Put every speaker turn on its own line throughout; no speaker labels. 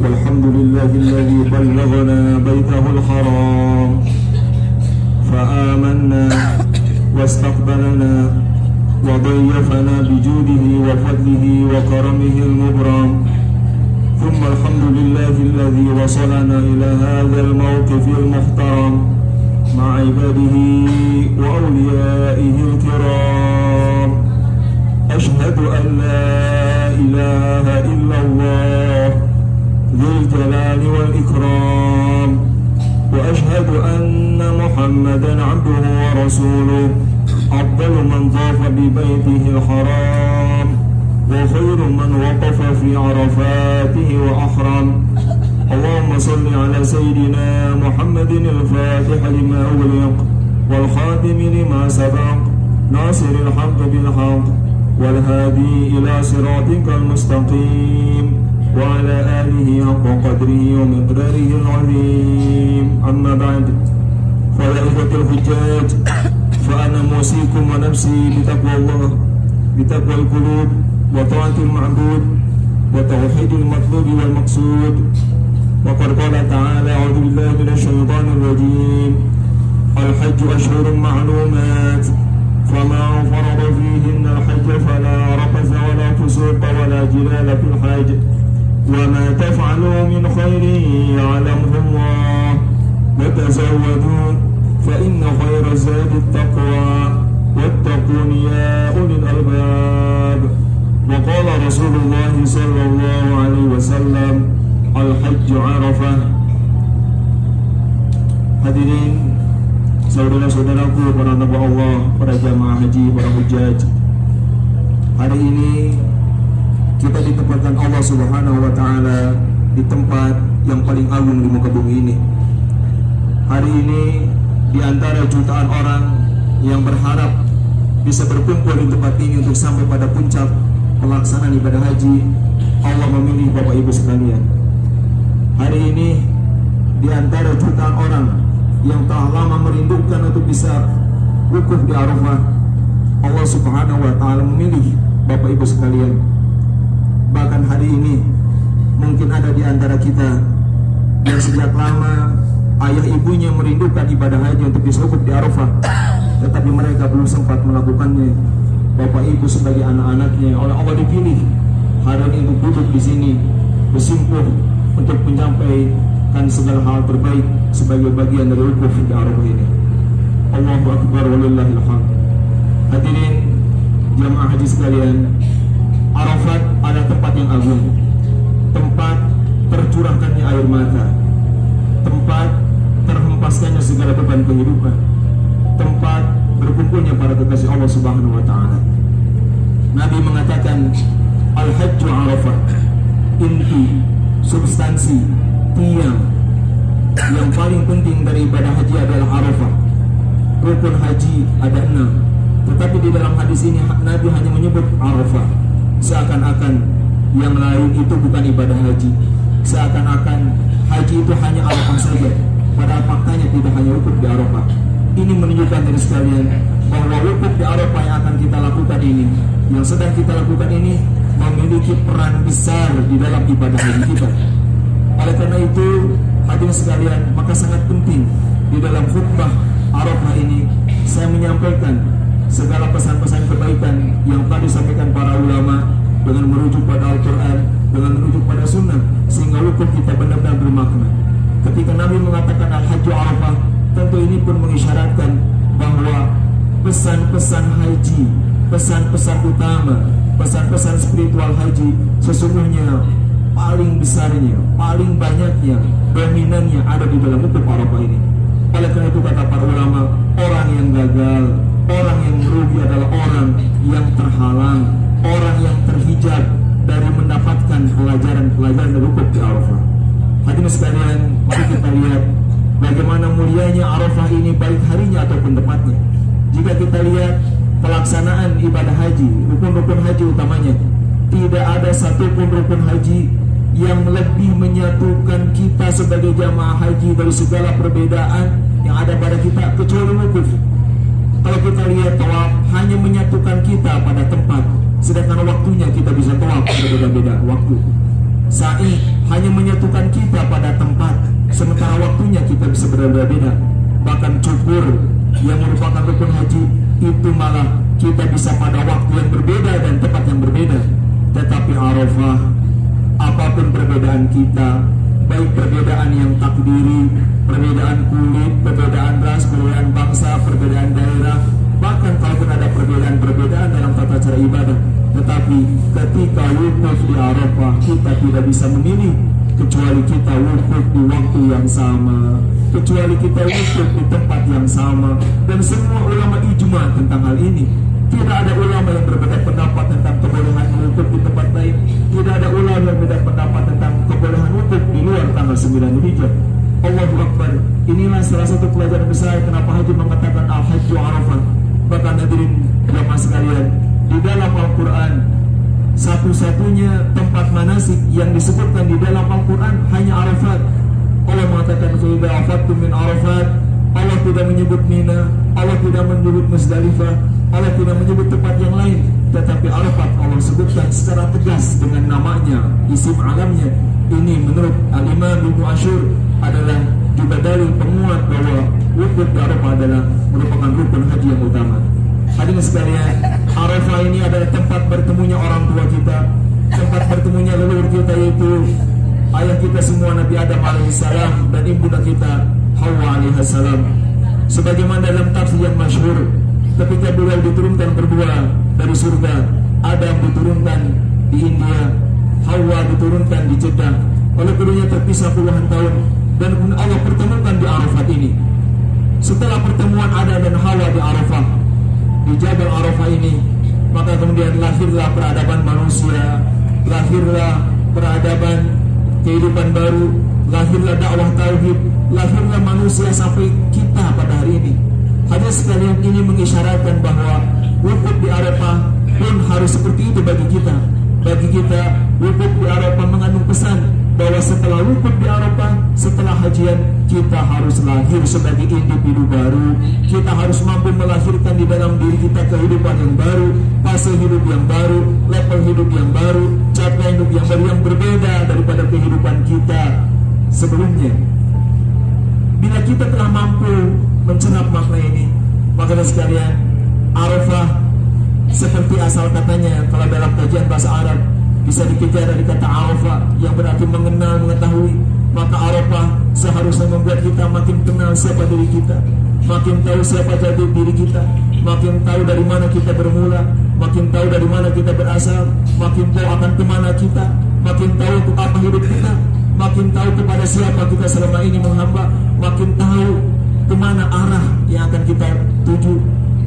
والحمد لله الذي بلغنا بيته الحرام. فآمنا واستقبلنا وضيفنا بجوده وفضله وكرمه المبرم. ثم الحمد لله الذي وصلنا إلى هذا الموقف المحترم مع عباده وأوليائه الكرام. الجلال والإكرام. وأشهد أن محمدا عبده ورسوله. أفضل من طاف ببيته الحرام وخير من وقف في عرفاته وأحرم. اللهم صل على سيدنا محمد الفاتح لما أغلق والخاتم لما سبق ناصر الحق بالحق والهادي إلى صراطك المستقيم. وعلى آله حق قدره ومقداره العظيم. أما بعد إخوة الحجاج فأنا موصيكم ونفسي بتقوى الله بتقوى القلوب وطاعة المعبود وتوحيد المطلوب والمقصود. وقد قال تعالى أعوذ بالله من الشيطان الرجيم. الحج أشهر معلومات فما فرض فيهن الحج فلا رفث ولا فسوق ولا جلال في الحج. وما تفعلوا من خير يعلمه الله. وتزودوا فإن خير الزاد التقوى. واتقون يا أولي الألباب. وقال رسول الله صلى الله عليه وسلم الحج عرفة. Hadirin saudara-saudaraku para nabi Allah, para jamaah haji, para hujaj. Hari ini kita ditempatkan Allah Subhanahu wa taala di tempat yang paling agung di muka bumi ini. Hari ini di antara jutaan orang yang berharap bisa berkumpul di tempat ini untuk sampai pada puncak pelaksanaan ibadah haji, Allah memilih Bapak Ibu sekalian. Hari ini di antara jutaan orang yang telah lama merindukan untuk bisa wukuf di Arafah, Allah Subhanahu wa taala memilih Bapak Ibu sekalian. Bahkan hari ini mungkin ada di antara kita yang sejak lama ayah ibunya merindukan ibadah haji untuk bisa wukuf di Arafah, tetapi mereka belum sempat melakukannya. Bapak Ibu sebagai anak-anaknya oleh Allah dipilih hari ini untuk duduk di sini bersimpuh untuk menyampaikan segala hal terbaik sebagai bagian dari wukuf di Arafah ini. Allahu Akbar walillahil hamd. Hadirin jamaah haji sekalian, Arafat ada tempat yang agung, tempat tercurahkannya air mata, tempat terhempaskannya segala beban kehidupan, tempat berkumpulnya para kekasih Allah Subhanahu wa taala. Nabi mengatakan al-hajju Arafah. Inti, substansi, tiang yang paling penting dari ibadah haji adalah Arafah. Rukun haji ada enam, tetapi di dalam hadis ini Nabi hanya menyebut Arafah. Seakan-akan yang lain itu bukan ibadah haji. Seakan-akan haji itu hanya Arafah saja. Padahal faktanya tidak hanya wukuf di Arafah. Ini menunjukkan dari sekalian bahwa wukuf di Arafah yang akan kita lakukan ini, yang sedang kita lakukan ini memiliki peran besar di dalam ibadah haji kita. Oleh karena itu, hadirin sekalian, maka sangat penting di dalam khutbah Arafah ini saya menyampaikan segala pesan-pesan kebaikan yang telah disampaikan para ulama dengan merujuk pada Al-Quran, dengan merujuk pada Sunnah, sehingga wukuf kita benar-benar bermakna. Ketika Nabi mengatakan Al-Hajju Arafah, tentu ini pun mengisyaratkan bahwa pesan-pesan haji, pesan-pesan utama, pesan-pesan spiritual haji sesungguhnya paling besarnya, paling banyaknya, dominannya ada di dalam wukuf Arafah ini. Oleh karena itu kata para ulama, orang yang gagal, orang yang merugi adalah orang yang terhalang, orang yang terhijab dari mendapatkan pelajaran-pelajaran wukuf di Arafah. Hadirin sekalian, mari kita lihat bagaimana mulianya Arafah ini baik harinya ataupun tepatnya. Jika kita lihat pelaksanaan ibadah haji, rukun-rukun haji utamanya, tidak ada satupun rukun haji yang lebih menyatukan kita sebagai jamaah haji dari segala perbedaan yang ada pada kita kecuali wukuf. Kalau kita lihat tawaf hanya menyatukan kita pada tempat, sedangkan waktunya kita bisa tawaf berbeda-beda waktu. Sa'i hanya menyatukan kita pada tempat Sementara waktunya kita bisa berbeda-beda Bahkan cukur yang merupakan rukun haji Itu malah kita bisa pada waktu yang berbeda dan tempat yang berbeda Tetapi Arafah Apa pun perbedaan kita Baik perbedaan yang takdiri Perbedaan kulit, perbedaan ras, perbedaan bangsa, perbedaan daerah Bahkan kalaupun ada perbedaan-perbedaan dalam tata cara ibadah Tetapi ketika wukuf di Arafah Kita tidak bisa memilih Kecuali kita wukuf di waktu yang sama. Kecuali kita wukuf di tempat yang sama. Dan semua ulama ijma tentang hal ini Tidak ada ulama yang berbeda pendapat tentang kebolehan wukuf di tempat lain Tidak ada ulama yang berbeda pendapat tentang kebolehan wukuf di luar tanggal 9 Hijrah Allahu Akbar. Inilah salah satu pelajaran besar Kenapa Haji mengatakan Al-Hajju Arafah. Bahkan hadirin jamaah sekalian Di dalam Al-Quran Satu-satunya tempat manasik Yang disebutkan di dalam Al-Quran Hanya Arafat. Allah mengatakan Fa'idha afattum min Arafat. Allah tidak menyebut Mina Allah tidak menyebut Musdalifah Allah tidak menyebut tempat yang lain Tetapi Arafat Allah sebutkan secara tegas Dengan namanya Isim alamnya Ini menurut Al-Imam Ibn Ashur Adalah juga dari penguat bahwa wukuf Arafah adalah merupakan rukun haji yang utama. Hadirin sekalian, Arafah ini adalah tempat bertemunya orang tua kita, tempat bertemunya leluhur kita yaitu ayah kita semua Nabi Adam alaihissalam dan ibunda kita Hawa alaihissalam. Sebagaimana dalam tafsir yang masyhur, ketika beliau diturunkan berdua dari surga, Adam diturunkan di India, Hawa diturunkan di Jeddah. Oleh keduanya terpisah puluhan tahun dan kemudian Allah pertemukan di Arafat ini. Setelah pertemuan Adam dan Hawa di Arafah, di Jabal Arafah ini, maka kemudian lahirlah peradaban manusia, lahirlah peradaban kehidupan baru, lahirlah dakwah tauhid, lahirlah manusia sampai kita pada hari ini. Hanya sekalian ini mengisyaratkan bahwa wukuf di Arafah pun harus seperti itu bagi kita. Bagi kita, wukuf di Arafah mengandung pesan bahwa setelah wukuf di Arafah, setelah hajian, kita harus lahir sebagai individu baru. Kita harus mampu melahirkan di dalam diri kita kehidupan yang baru, fase hidup yang baru, level hidup yang baru, cara hidup yang baru yang berbeda daripada kehidupan kita sebelumnya. Bila kita telah mampu mencerap makna ini, maka sekalian, Arafah seperti asal katanya kalau dalam kajian bahasa Arab bisa dikejar dari kata arafah yang berarti mengenal, mengetahui. Maka arafah seharusnya membuat kita makin kenal siapa diri kita, makin tahu siapa jati diri kita, makin tahu dari mana kita bermula, makin tahu dari mana kita berasal, makin tahu akan ke mana kita, makin tahu untuk apa hidup kita, makin tahu kepada siapa kita selama ini menghamba, makin tahu ke mana arah yang akan kita tuju.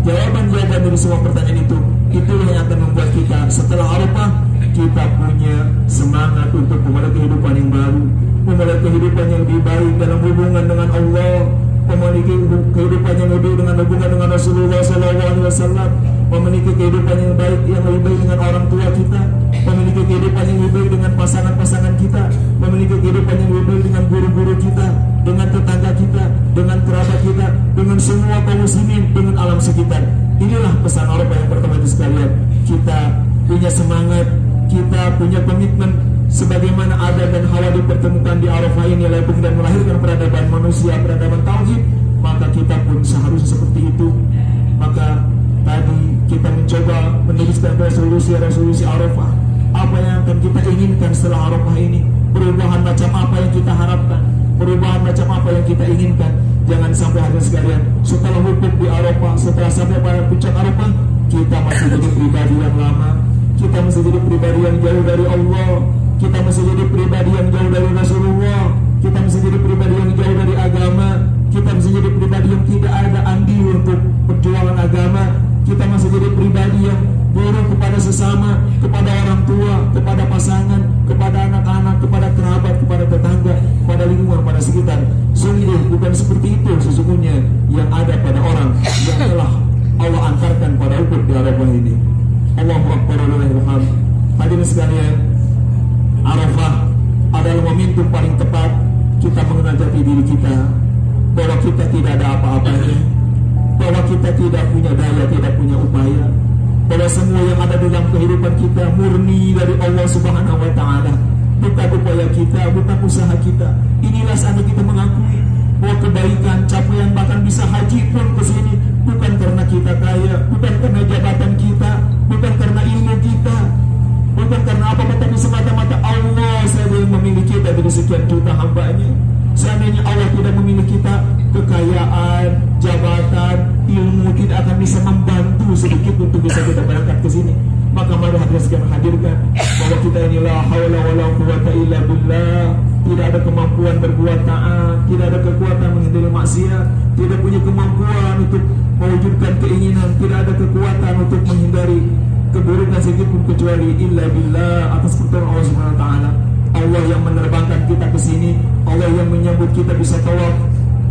Jawaban-jawaban dari semua pertanyaan itu, itulah yang akan membuat kita setelah Arafah kita punya semangat untuk memulai kehidupan yang baru, memulai kehidupan yang lebih baik dalam hubungan dengan Allah, memiliki kehidupan yang lebih dengan hubungan dengan Rasulullah SAW, memiliki kehidupan yang baik yang lebih baik dengan orang tua kita, memiliki kehidupan yang lebih baik dengan pasangan-pasangan punya semangat kita punya komitmen sebagaimana Adam dan Hawa dipertemukan di Arafah ini oleh dan melahirkan peradaban manusia, peradaban tauhid, maka kita pun seharusnya seperti itu. Maka tadi kita mencoba menuliskan resolusi-resolusi Arafah. Apa yang akan kita inginkan setelah Arafah ini? Perubahan macam apa yang kita harapkan? Perubahan macam apa yang kita inginkan? Jangan sampai hari sekalian setelah hukum di Arafah, setelah sampai pada puncak Arafah, kita masih jadi pribadi yang lama, kita mesti jadi pribadi yang jauh dari Allah kita mesti jadi pribadi yang jauh dari Rasulullah kita mesti jadi pribadi yang jauh dari agama kita mesti jadi pribadi yang tidak ada andi untuk perjuangan agama kita masih jadi pribadi yang buruk kepada sesama, kepada orang tua, kepada pasangan, kepada anak-anak, kepada kerabat, kepada tetangga, kepada lingkungan, kepada sekitar. Sungguh bukan seperti itu sesungguhnya yang ada pada orang yang telah Allah antarkan pada ukur di Arabah ini. Allahu Akbar Alhamdulillah Hadirin sekalian Arafah adalah momentum paling tepat kita mengenal jati diri kita bahwa kita tidak ada apa-apanya bahwa kita tidak punya daya, tidak punya upaya bahwa semua yang ada dalam kehidupan kita murni dari Allah Subhanahu wa taala bukan upaya kita, bukan usaha kita. Inilah saat kita mengakui bahwa kebaikan, capaian bahkan bisa haji pun ke sini bukan karena kita kaya, bukan karena jabatan kita, bukan karena ilmu kita, bukan karena apa-apa tapi semata-mata Allah saja yang memilih kita dari sekian juta hambanya. Seandainya Allah tidak memilih kita, kekayaan, jabatan, ilmu tidak akan bisa membantu sedikit untuk bisa kita berangkat ke sini. Maka mari hadirin sekalian hadirkan bahwa kita ini la haula wala quwata illa billah. Tidak ada kemampuan berbuat taat, tidak ada kekuatan menghindari maksiat, tidak punya kemampuan untuk mewujudkan keinginan, tidak ada kekuatan untuk menghindari keburukan sedikit pun kecuali illa billah atas pertolongan Allah Subhanahu wa taala. Allah yang menerbangkan kita ke sini, Allah yang menyambut kita bisa tawaf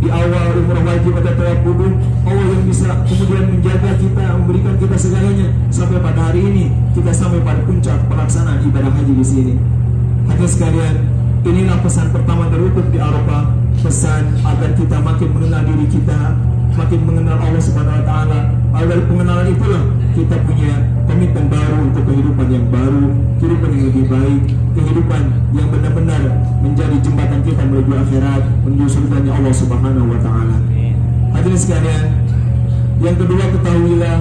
di awal umrah wajib ada tawaf kudum, Allah yang bisa kemudian menjaga kita, memberikan kita segalanya. Sampai pada hari ini kita sampai pada puncak pelaksanaan ibadah haji di sini. Hadirin sekalian, inilah pesan pertama terukut di Arafah, pesan agar kita makin mengenal diri kita, makin mengenal Allah Subhanahu wa taala. Agar pengenalan itulah kita punya komitmen baru untuk kehidupan yang baru, kehidupan yang lebih baik, kehidupan yang benar-benar menjadi jembatan kita menuju akhirat, menuju surga Allah Subhanahu wa taala. Hadirin sekalian, yang kedua ketahuilah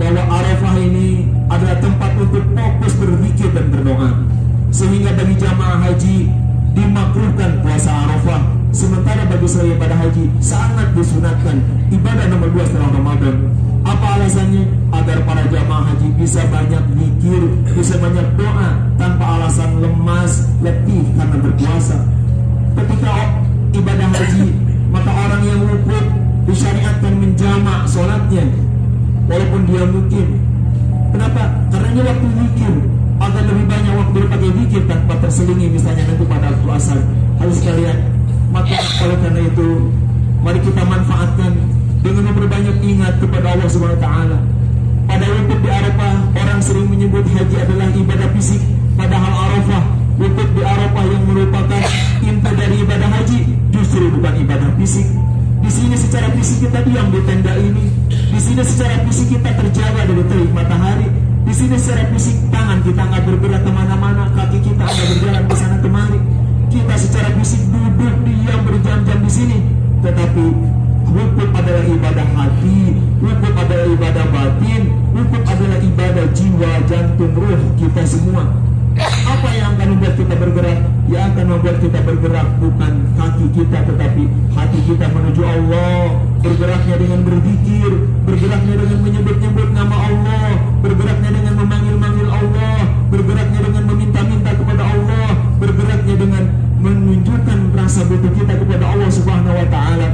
bahwa Arafah ini adalah tempat untuk fokus berzikir dan berdoa. Sehingga bagi jamaah haji dimakruhkan puasa Arafah sementara bagi saya pada haji sangat disunatkan ibadah nomor dua setelah Ramadan apa alasannya? Agar para jamaah haji bisa banyak mikir, bisa banyak doa tanpa alasan lemas, letih karena berpuasa. Ketika ibadah haji, maka orang yang wukuf disyariatkan menjamak sholatnya, walaupun dia mungkin. Kenapa? Karena ini waktu zikir agar lebih banyak waktu berpakai zikir tanpa terselingi misalnya nanti pada puasa. Harus sekalian, maka oleh karena itu mari kita manfaatkan dengan memperbanyak ingat kepada Allah Subhanahu wa taala. Pada wukuf di Arafah, orang sering menyebut haji adalah ibadah fisik, padahal Arafah wukuf di Arafah yang merupakan inti dari ibadah haji justru bukan ibadah fisik. Di sini secara fisik kita diam di tenda ini. Di sini secara fisik kita terjaga dari terik matahari. Di sini secara fisik tangan kita nggak bergerak ke mana-mana, kaki kita nggak berjalan ke sana kemari. Kita secara fisik duduk diam berjam-jam di sini, tetapi Wukuf adalah ibadah hati, wukuf adalah ibadah batin, wukuf adalah ibadah jiwa, jantung, ruh kita semua. Apa yang akan membuat kita bergerak? Yang akan membuat kita bergerak bukan kaki kita tetapi hati kita menuju Allah. Bergeraknya dengan berzikir, bergeraknya dengan menyebut-nyebut nama Allah, bergeraknya dengan memanggil-manggil Allah, bergeraknya dengan meminta-minta kepada Allah, bergeraknya dengan menunjukkan rasa butuh kita kepada Allah Subhanahu wa taala.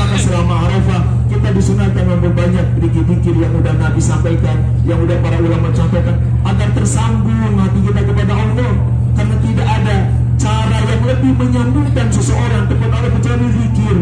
Maka selama Arafah kita disunahkan memperbanyak zikir-zikir yang sudah Nabi sampaikan, yang sudah para ulama contohkan agar tersambung hati kita kepada Allah. Karena tidak ada cara yang lebih menyambungkan seseorang kepada Allah kecuali zikir.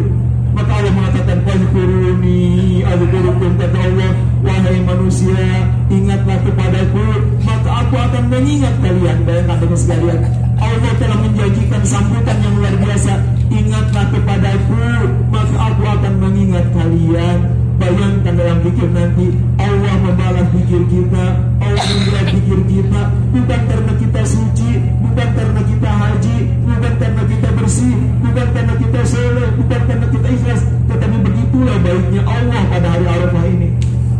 Maka Allah mengatakan Fahkuruni Adzurukum kata Allah Wahai manusia Ingatlah kepadaku Maka aku akan mengingat kalian Bayangkan dengan sekalian Allah telah menjanjikan sambutan yang luar biasa Ingatlah kepadaku Maka aku akan mengingat kalian. Bayangkan dalam pikir nanti Allah membalas pikir kita Allah membalas pikir kita. Bukan karena kita suci Bukan karena kita haji Bukan karena kita bersih Bukan karena kita soleh Bukan karena kita ikhlas. Tetapi begitulah baiknya Allah pada hari Arafah ini.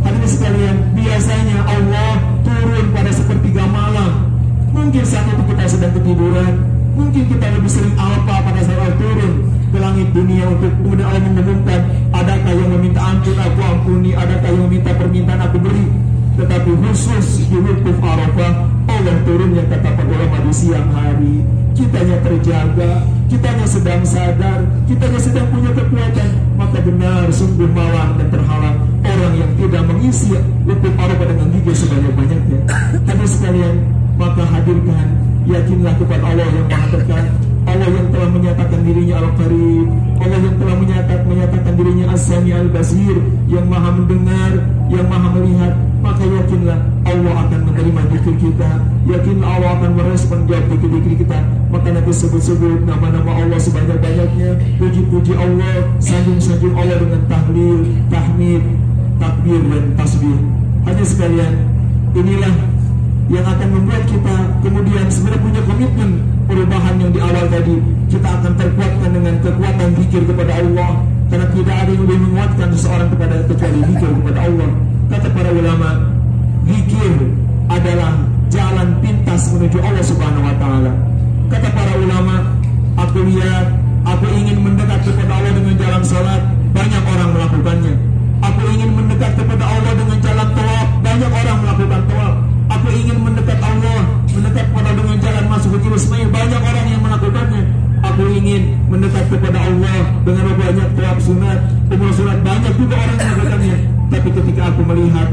Hadirin sekalian Biasanya Allah turun pada sepertiga malam Mungkin saat itu kita sedang ketiduran Mungkin kita lebih sering alfa pada saat Allah turun ke langit dunia untuk kemudian Allah mengumumkan adakah yang meminta ampun aku ampuni adakah yang meminta permintaan aku beri? Tetapi khusus di wukuf Arafah Allah turunnya kata ulama di siang hari. Kitanya terjaga kitanya sedang sadar kitanya sedang punya kekuatan. Maka benar sungguh malang dan terhalang orang yang tidak mengisi wukuf Arafah dengan gigi sebanyak-banyaknya. Tapi sekalian maka hadirkan yakinlah kepada Allah yang maha dekat Allah yang telah menyatakan dirinya Al-Qarib Allah yang telah menyatakan, menyatakan dirinya As-Sami Al-Basir Yang maha mendengar, yang maha melihat Maka yakinlah Allah akan menerima zikir kita Yakinlah Allah akan merespon jawab zikir-zikir kita. Maka nanti sebut-sebut nama-nama Allah sebanyak-banyaknya Puji-puji Allah, sanjung-sanjung Allah dengan tahlil, tahmid, takbir dan tasbih. Hanya sekalian, inilah yang akan membuat kita kemudian sebenarnya punya komitmen perubahan yang di awal tadi. Kita akan terkuatkan dengan kekuatan zikir kepada Allah. Karena tidak ada yang lebih menguatkan seseorang kepada kecuali zikir kepada Allah. Kata para ulama zikir adalah jalan pintas menuju Allah Subhanahu wa taala. Kata para ulama aku lihat aku ingin mendekat kepada Allah dengan jalan salat. Banyak orang melakukannya ingin mendekat Allah mendekat kepada dengan jalan masuk ke Ismail banyak orang yang melakukannya. Aku ingin mendekat kepada Allah dengan banyak tawaf sunat umur sunat. Banyak juga orang yang melakukannya. Tapi ketika aku melihat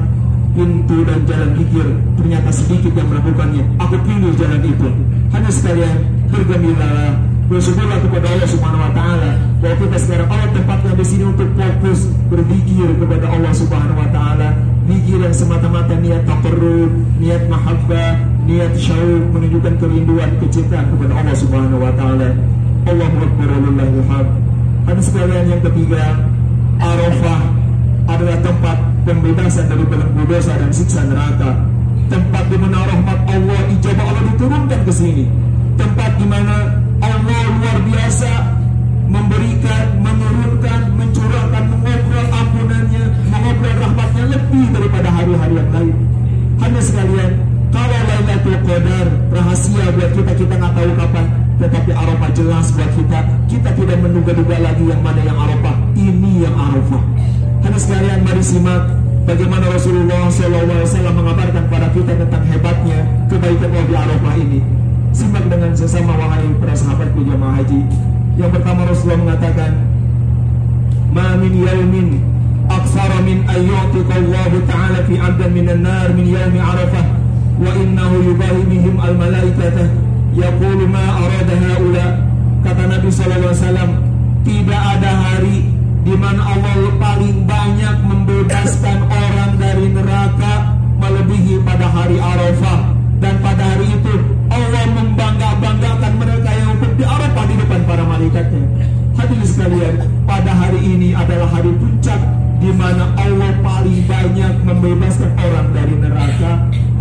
pintu dan jalan pikir ternyata sedikit yang melakukannya. Aku pilih jalan itu. Hanya sekalian bergembiralah bersyukurlah kepada Allah Subhanahu wa taala. Bahwa kita sekarang Allah tempatnya di sini untuk fokus berzikir kepada Allah Subhanahu wa taala zikir yang semata-mata niat takarrub niat mahabbah niat syauq menunjukkan kerinduan kecintaan kepada Allah Subhanahu wa taala. Allahu akbar walillahil hamd hadis sekalian yang ketiga Arafah adalah tempat pembebasan dari belenggu dosa dan siksa neraka. Tempat di mana rahmat Allah ijabah Allah diturunkan ke sini. Tempat di mana Allah luar biasa memberikan, menurunkan, mencurahkan, mengobrol ampunannya, mengobrol rahmatnya lebih daripada hari-hari yang lain. Hanya sekalian, kalau Lailatul Qadar rahasia buat kita, kita nggak tahu kapan. Tetapi Arafah jelas buat kita. Kita tidak menduga-duga lagi yang mana yang Arafah. Ini yang Arafah. Hanya sekalian, mari simak bagaimana Rasulullah SAW mengabarkan pada kita tentang hebatnya kebaikan Allah di Arafah ini. Simak dengan sesama wahai para sahabat jamaah haji. Yang pertama Rasulullah mengatakan, "Ma min yaumin aktsara min ayyutika Allah Ta'ala fi 'abdan minan nar min yaumi Arafah wa innahu yubahi bihim al malaikatah yaqulu ma arada haula." Kata Nabi wasallam, tidak ada hari di mana Allah paling banyak membebaskan orang dari neraka melebihi pada hari Arafah dan pada hari itu Allah membangga-banggakan mereka yang untuk di depan para malaikatnya. Hadirin sekalian, pada hari ini adalah hari puncak di mana Allah paling banyak membebaskan orang dari neraka.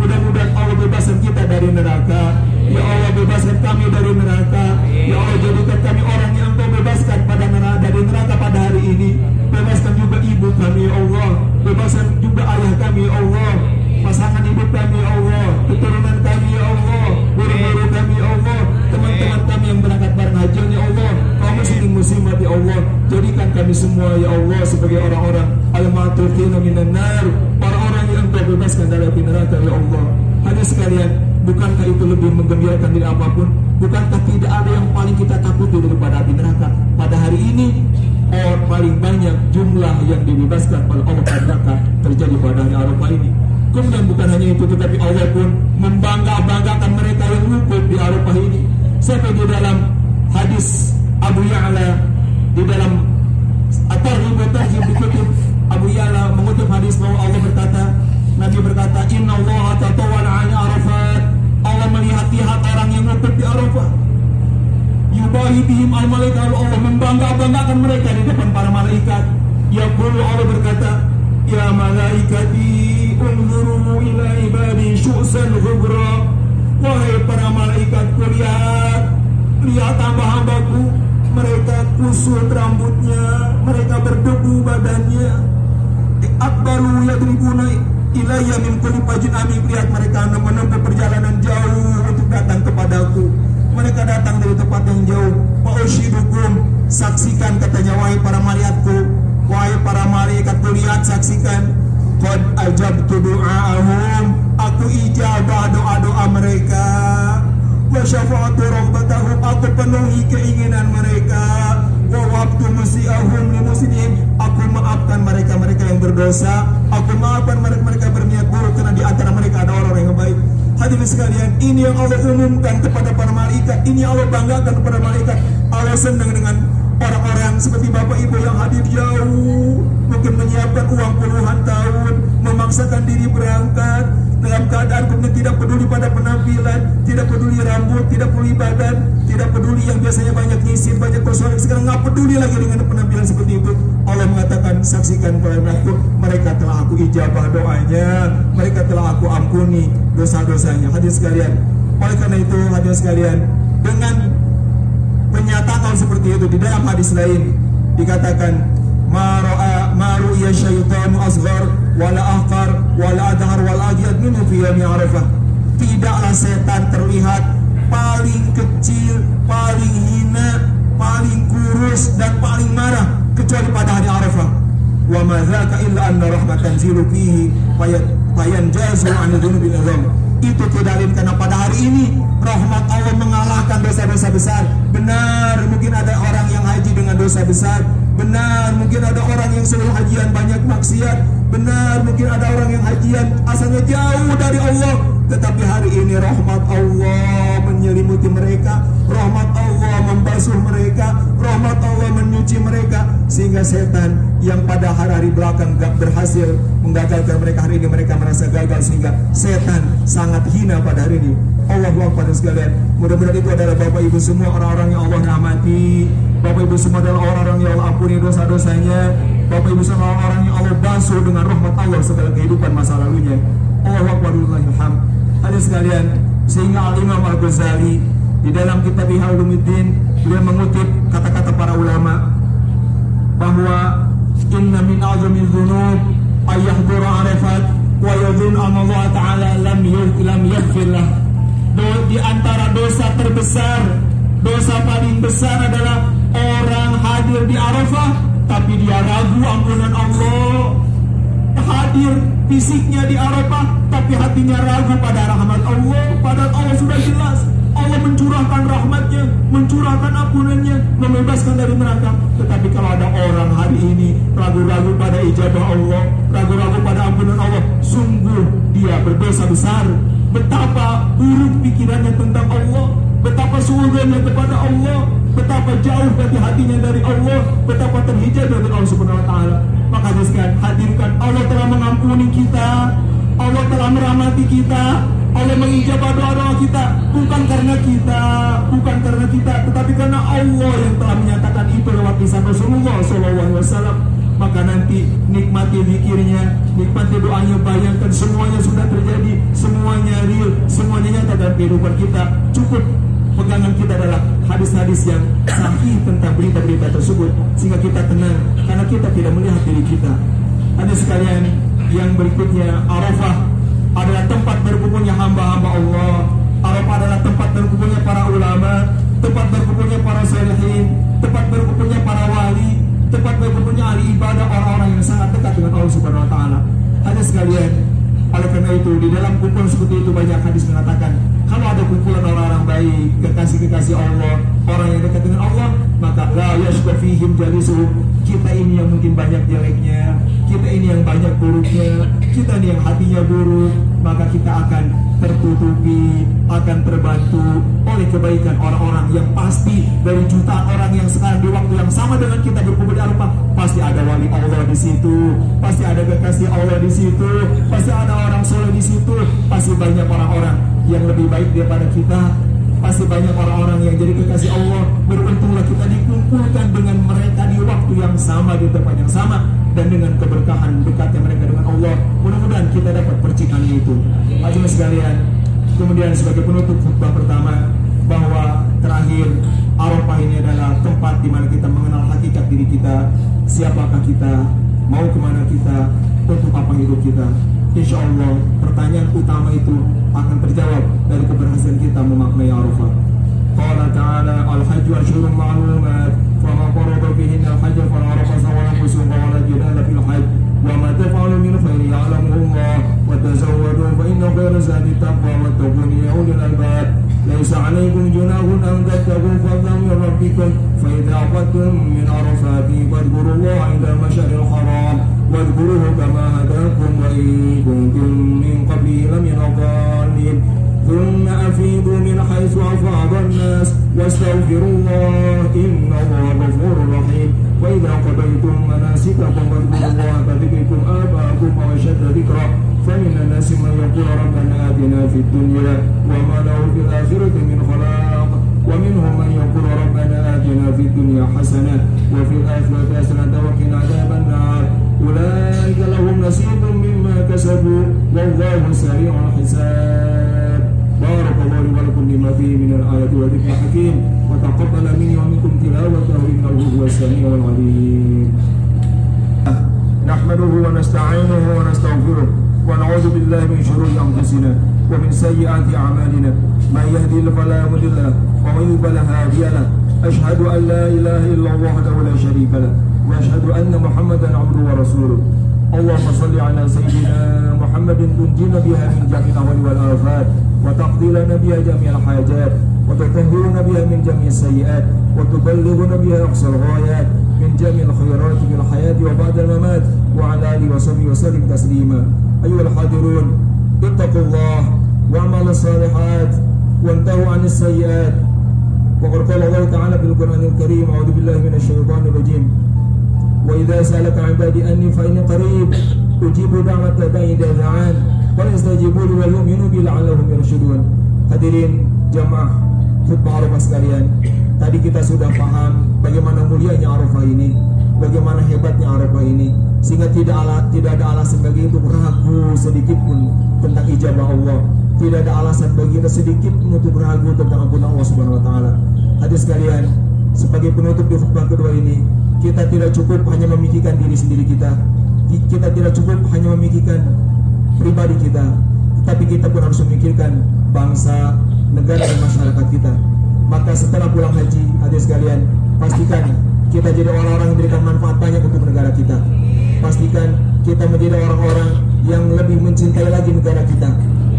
Mudah-mudahan Allah bebaskan kita dari neraka. Ya Allah bebaskan kami dari neraka. Ya Allah jadikan kami orang yang Engkau bebaskan pada neraka dari neraka pada hari ini. Bebaskan juga ibu kami ya Allah. Bebaskan juga ayah kami ya Allah pasangan hidup kami ya Allah, keturunan kami Allah, guru-guru kami ya Allah, teman-teman kami yang berangkat bareng haji ya Allah, kaum muslimin muslimat ya Allah, jadikan kami semua ya Allah sebagai orang-orang al-ma'tufina minan nar, orang-orang yang Engkau bebaskan dari api neraka ya Allah. Hanya sekalian, bukankah itu lebih menggembirakan dari apa pun? Bukankah tidak ada yang paling kita takuti daripada api neraka? Pada hari ini, orang paling banyak jumlah yang dibebaskan oleh Allah neraka terjadi pada hari Arafah ini. Kemudian bukan hanya itu tetapi Allah pun membangga-banggakan mereka yang wukuf di Arafah ini. Sampai di dalam hadis Abu Ya'la di dalam At-Tarhib wa dikutip Abu Ya'la mengutip hadis bahwa Allah berkata Nabi berkata Inna Allah tatawal ala Arafat. Allah melihat-lihat orang yang wukuf di Arafah. Yubahi bihim al-malaikat. Allah membangga-banggakan mereka di depan para malaikat. Ya Allah berkata Ya malaikati unzuru ila ibadi syu'san ghubra. Wahai para malaikat lihat Lihat hamba-hambaku. Mereka kusut rambutnya. Mereka berdebu badannya. Akbalu yadribuna ilayya min kulli fajin amin Lihat mereka menempuh perjalanan jauh Untuk datang kepadaku. Mereka datang dari tempat yang jauh. Fa'ushidukum Saksikan katanya wahai para malaikatku Wahai para malaikat lihat saksikan Qad ajabtu du'a'ahum. Aku ijabah doa-doa mereka. Wa syafa'atu rahbatahum Aku penuhi keinginan mereka. Wa waktu musi'ahum li muslimin Aku maafkan mereka-mereka yang berdosa. Aku maafkan mereka-mereka berniat buruk Karena di antara mereka ada orang yang baik. Hadirin sekalian, ini yang Allah umumkan kepada para malaikat Ini Allah banggakan kepada malaikat. Allah senang dengan orang-orang seperti bapak ibu yang hadir jauh mungkin menyiapkan uang puluhan tahun memaksakan diri berangkat dalam keadaan kemudian tidak peduli pada penampilan tidak peduli rambut tidak peduli badan tidak peduli yang biasanya banyak nyisir banyak bersuara sekarang nggak peduli lagi dengan penampilan seperti itu. Allah mengatakan saksikan pada mereka mereka telah aku ijabah doanya mereka telah aku ampuni dosa-dosanya. Hadir sekalian oleh karena itu hadir sekalian dengan pernyataan seperti itu. Di dalam hadis lain dikatakan maru ya syaitanu asghar wala ahqar wala adhar wala adyad minhu fi yawmi arafah. Tidaklah setan terlihat paling kecil paling hina paling kurus dan paling marah kecuali pada hari arafah. Wa ma dzaka illa anna rahmatan zilu fihi fayanjazu an dhunubil azam itu tidak karena pada hari ini rahmat Allah mengalahkan dosa-dosa besar. Benar, mungkin ada orang yang haji dengan dosa besar. Benar, mungkin ada orang yang sebelum hajian banyak maksiat. Benar, mungkin ada orang yang hajian asalnya jauh dari Allah. Tetapi hari ini rahmat Allah menyelimuti mereka. Rahmat Allah membasuh mereka. Rahmat Allah menyuci mereka. Sehingga setan yang pada hari-hari belakang gak berhasil menggagalkan mereka hari ini mereka merasa gagal sehingga setan sangat hina pada hari ini Allah pada sekalian mudah-mudahan itu adalah Bapak Ibu semua orang-orang yang Allah rahmati Bapak Ibu semua adalah orang-orang yang Allah ampuni dosa-dosanya Bapak Ibu semua orang-orang yang Allah basuh dengan rahmat Allah segala kehidupan masa lalunya Allah Akbar ilham Hadis sekalian sehingga Al-Imam Al-Ghazali di dalam kitab Ihya beliau mengutip kata-kata para ulama bahwa inna min azami dzunub ayahdura arafat wa yadhun Allah taala lam lam yaghfir di antara dosa terbesar dosa paling besar adalah orang hadir di Arafah tapi dia ragu ampunan Allah hadir fisiknya di Arafah tapi hatinya ragu pada rahmat Allah padahal Allah sudah jelas Allah mencurahkan rahmatnya, mencurahkan ampunannya, membebaskan dari neraka. Tetapi kalau ada orang hari ini ragu-ragu pada ijabah Allah, ragu-ragu pada ampunan Allah, sungguh dia berdosa besar. Betapa buruk pikirannya tentang Allah, betapa suudahnya kepada Allah, betapa jauh dari hatinya dari Allah, betapa terhijab dari Allah Subhanahu wa taala. Maka hadirkan Allah telah mengampuni kita, Allah telah merahmati kita, Allah mengijabah doa-doa kita bukan karena kita, bukan karena kita, tetapi karena Allah yang telah menyatakan itu lewat lisan Rasulullah SAW. Maka nanti nikmati zikirnya, nikmati doanya, bayangkan semuanya sudah terjadi, semuanya real, semuanya nyata dalam kehidupan kita. Cukup pegangan kita adalah hadis-hadis yang sahih tentang berita-berita tersebut sehingga kita tenang karena kita tidak melihat diri kita. Hadis sekalian yang berikutnya Arafah adalah tempat berkumpulnya hamba-hamba Allah. Arafah adalah tempat berkumpulnya para ulama, tempat berkumpulnya para salihin, tempat berkumpulnya para wali, tempat berkumpulnya ahli ibadah orang-orang yang sangat dekat dengan Allah Subhanahu wa taala. Hadis sekalian, oleh karena itu di dalam kumpulan seperti itu banyak hadis mengatakan kalau ada kumpulan orang-orang baik, kekasih-kekasih Allah, orang yang dekat dengan Allah, maka la yashqa fihim. Kita ini yang mungkin banyak jeleknya, kita ini yang banyak buruknya, kita ini yang hatinya buruk, maka kita akan tertutupi, akan terbantu oleh kebaikan orang-orang yang pasti dari jutaan orang yang sekarang di waktu yang sama dengan kita berkumpul di Arafah, pasti ada wali Allah di situ, pasti ada kekasih Allah di situ, pasti ada orang soleh di situ, pasti banyak orang-orang yang lebih baik daripada kita, pasti banyak orang-orang yang jadi kekasih Allah. Beruntunglah kita dikumpulkan dengan mereka di waktu yang sama di tempat yang sama dan dengan keberkahan dekatnya mereka dengan Allah. Mudah-mudahan kita dapat percikan itu. Hadirin sekalian, kemudian sebagai penutup khutbah pertama bahwa terakhir Arafah ini adalah tempat di mana kita mengenal hakikat diri kita, siapakah kita, mau ke mana kita, untuk apa hidup kita. Insya Allah pertanyaan utama itu akan terjawab dari keberhasilan kita memaknai Arafah. Qala ta'ala al-hajj ashhurun ma'lumat فما فرض فيهن الحج فلا رفث ولا فسوق ولا جدال في الحج. وما تفعلوا من خير يعلمه الله. وتزودوا فإن خير زاد التقوى واتقون يا أولي الألباب. ليس عليكم جناح أن تتقوا فضلا من ربكم. فإذا عقدتم من عرفات فاذكروا الله عند المشعر الحرام. واذكروه كما هداكم وإن كنتم من قبله لمن الضالين. ثم أفيضوا من حيث أفاض الناس. واستغفروا الله إن الله غفور رحيم. وإذا قضيتم مناسككم فاذكروا الله كذكركم آباءكم وأشد ذكرا. فمن الناس من يقول ربنا آتنا في الدنيا وما له في الآخرة من خلاق. ومنهم من يقول ربنا آتنا في الدنيا حسنة وفي الآخرة حسنة الحكيم وتقبل مني ومنكم تلاوته إنه هو السميع العليم. نحمده ونستعينه ونستغفره ونعوذ بالله من شرور أنفسنا ومن سيئات أعمالنا. من يهدي فلا مضل له ومن يضلل هادي له. أشهد أن لا إله إلا الله وحده لا شريك له وأشهد أن محمدا عبده ورسوله. اللهم صل على سيدنا محمد تنجينا بها من جميع الأهوال والآفات وتقضي لنا بها جميع الحاجات. وتطهرنا بها من جميع السيئات وتبلغنا بها أقصى الغايات من جميع الخيرات في الحياة وبعد الممات. وعلى آله وصحبه وسلم تسليما. أيها الحاضرون اتقوا الله واعملوا الصالحات وانتهوا عن السيئات. وقد قال الله تعالى في القرآن الكريم أعوذ بالله من الشيطان الرجيم. وإذا سألك عبادي أني فإني قريب أجيب دعوة الداعي إذا دعان فليستجيبوا لي وليؤمنوا بي لعلهم يرشدون. Hadirin jamaah khutbah Arafah sekalian, tadi kita sudah paham bagaimana mulianya Arafah ini, bagaimana hebatnya Arafah ini, sehingga tidak ala, tidak ada alasan bagi untuk ragu sedikit pun tentang ijabah Allah. Tidak ada alasan bagi kita sedikit pun untuk ragu tentang ampunan Allah Subhanahu wa taala. Hadis sekalian, sebagai penutup di khutbah kedua ini, kita tidak cukup hanya memikirkan diri sendiri kita. Kita tidak cukup hanya memikirkan pribadi kita, tetapi kita pun harus memikirkan bangsa, negara dan masyarakat kita. Maka setelah pulang haji, adik sekalian, pastikan kita jadi orang-orang yang memberikan manfaat banyak untuk negara kita. Pastikan kita menjadi orang-orang yang lebih mencintai lagi negara kita,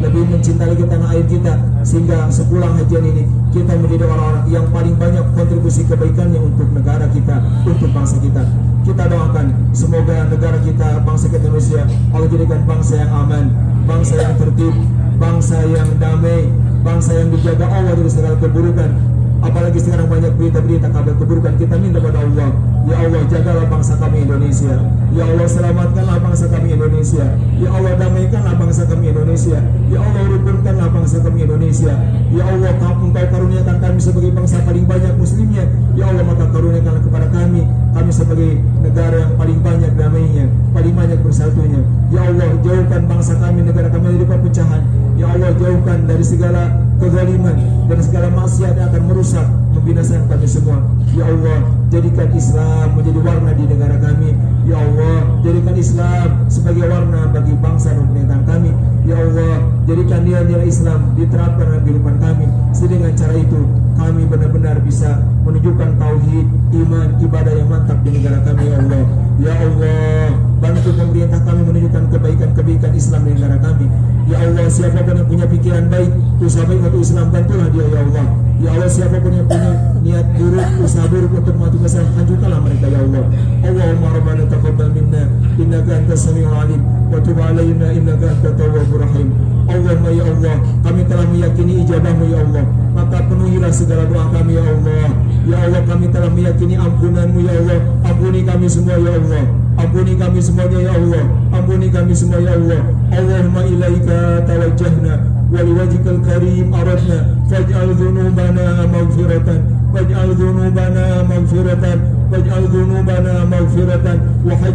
lebih mencintai lagi tanah air kita, sehingga sepulang hajian ini kita menjadi orang-orang yang paling banyak kontribusi kebaikannya untuk negara kita, untuk bangsa kita. Kita doakan semoga negara kita, bangsa kita Indonesia, Allah jadikan bangsa yang aman, bangsa yang tertib, bangsa yang damai, bangsa yang dijaga Allah dari segala keburukan. Apalagi sekarang banyak berita-berita kabar keburukan kita minta pada Allah. Ya Allah jagalah bangsa kami Indonesia. Ya Allah selamatkanlah bangsa kami Indonesia. Ya Allah damaikanlah bangsa kami Indonesia. Ya Allah rukunkanlah bangsa kami Indonesia. Ya Allah engkau karuniakan kami sebagai bangsa paling banyak muslimnya. Ya Allah maka karuniakanlah kepada kami. Kami sebagai negara yang paling banyak damainya Paling banyak bersatunya. Ya Allah jauhkan bangsa kami negara kami dari perpecahan. Ya Allah jauhkan dari segala kezaliman dan segala maksiat yang akan merusak membinasakan kami semua. Ya Allah jadikan Islam menjadi warna di negara kami. Ya Allah jadikan Islam sebagai warna bagi bangsa dan pemerintahan kami. Ya Allah jadikan nilai-nilai Islam diterapkan dalam kehidupan kami. Dengan cara itu kami benar-benar bisa menunjukkan tauhid iman ibadah yang mantap di negara kami Ya Allah. Ya Allah bantu pemerintah kami menunjukkan kebaikan-kebaikan Islam di negara kami. Ya Allah siapa pun yang punya pikiran baik usaha baik untuk Islam bantulah dia ya Allah Ya Allah siapa pun yang punya niat buruk usaha buruk untuk mati Islam hancurkanlah mereka ya Allah. Allahumma rabbana taqabbal minna innaka antas samiul alim wa tub alaina innaka antat tawwabur rahim. Allahumma ya Allah kami telah meyakini ijabahmu ya Allah. Maka penuhilah segala doa kami ya Allah. Ya Allah kami telah meyakini ampunanmu ya Allah. Ampuni kami semua ya Allah. Ampuni kami semuanya ya Allah. Ampuni kami semua ya Allah. Allahumma ilaika tawajjahna ولوجهك الكريم أردنا فاجعل ذنوبنا مغفرة واجعل ذنوبنا مغفرة.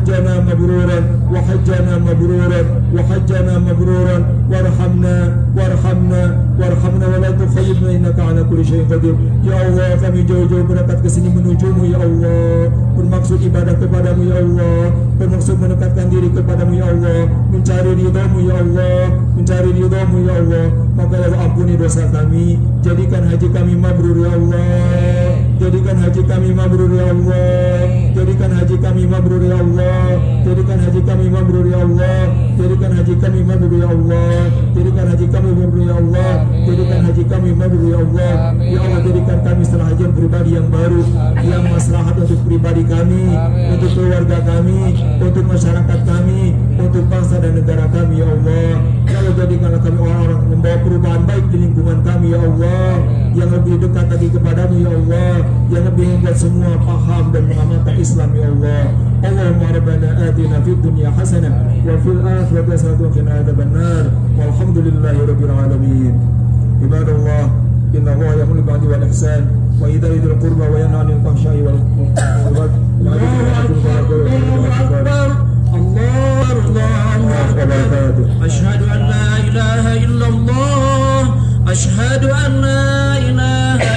Hajjana mabruran wa hajjana mabruran wa hajjana mabruran warhamna warhamna warhamna wa la tukhayyibna innaka ala kulli syai'in qadir ya Allah kami jauh-jauh berangkat ke sini menujumu ya Allah bermaksud ibadah kepadamu ya Allah bermaksud mendekatkan diri kepadamu ya Allah mencari ridhamu ya Allah mencari ridhamu ya Allah maka ya Allah ampuni dosa kami. jadikan haji kami mabrur ya Allah jadikan haji kami mabrur ya Allah jadikan haji kami mabrur ya Allah. Jadikan haji kami mabrur ya Allah. Jadikan haji kami mabrur ya Allah. Jadikan haji kami mabrur ya Allah. Jadikan haji kami mabrur ya Allah. Ya Allah jadikan kami setelah hajian pribadi yang baru yang maslahat untuk pribadi kami untuk keluarga kami untuk masyarakat kami untuk bangsa dan negara kami ya Allah. Ya Allah jadikanlah kami orang-orang membawa perubahan baik di lingkungan kami ya Allah. Yang lebih dekat lagi kepadamu ya Allah. Yang lebih membuat semua paham العالمين الإسلام يا الله اللهم ربنا آتنا في الدنيا حسنة وفي الآخرة حسنة وقنا عذاب النار. والحمد لله رب العالمين. عباد الله إن الله يأمر بالعدل والإحسان وإيتاء ذي القربى وينهى عن الفحشاء والمنكر.
الله أكبر الله أشهد أن لا إله إلا الله. أشهد أن لا إله إلا الله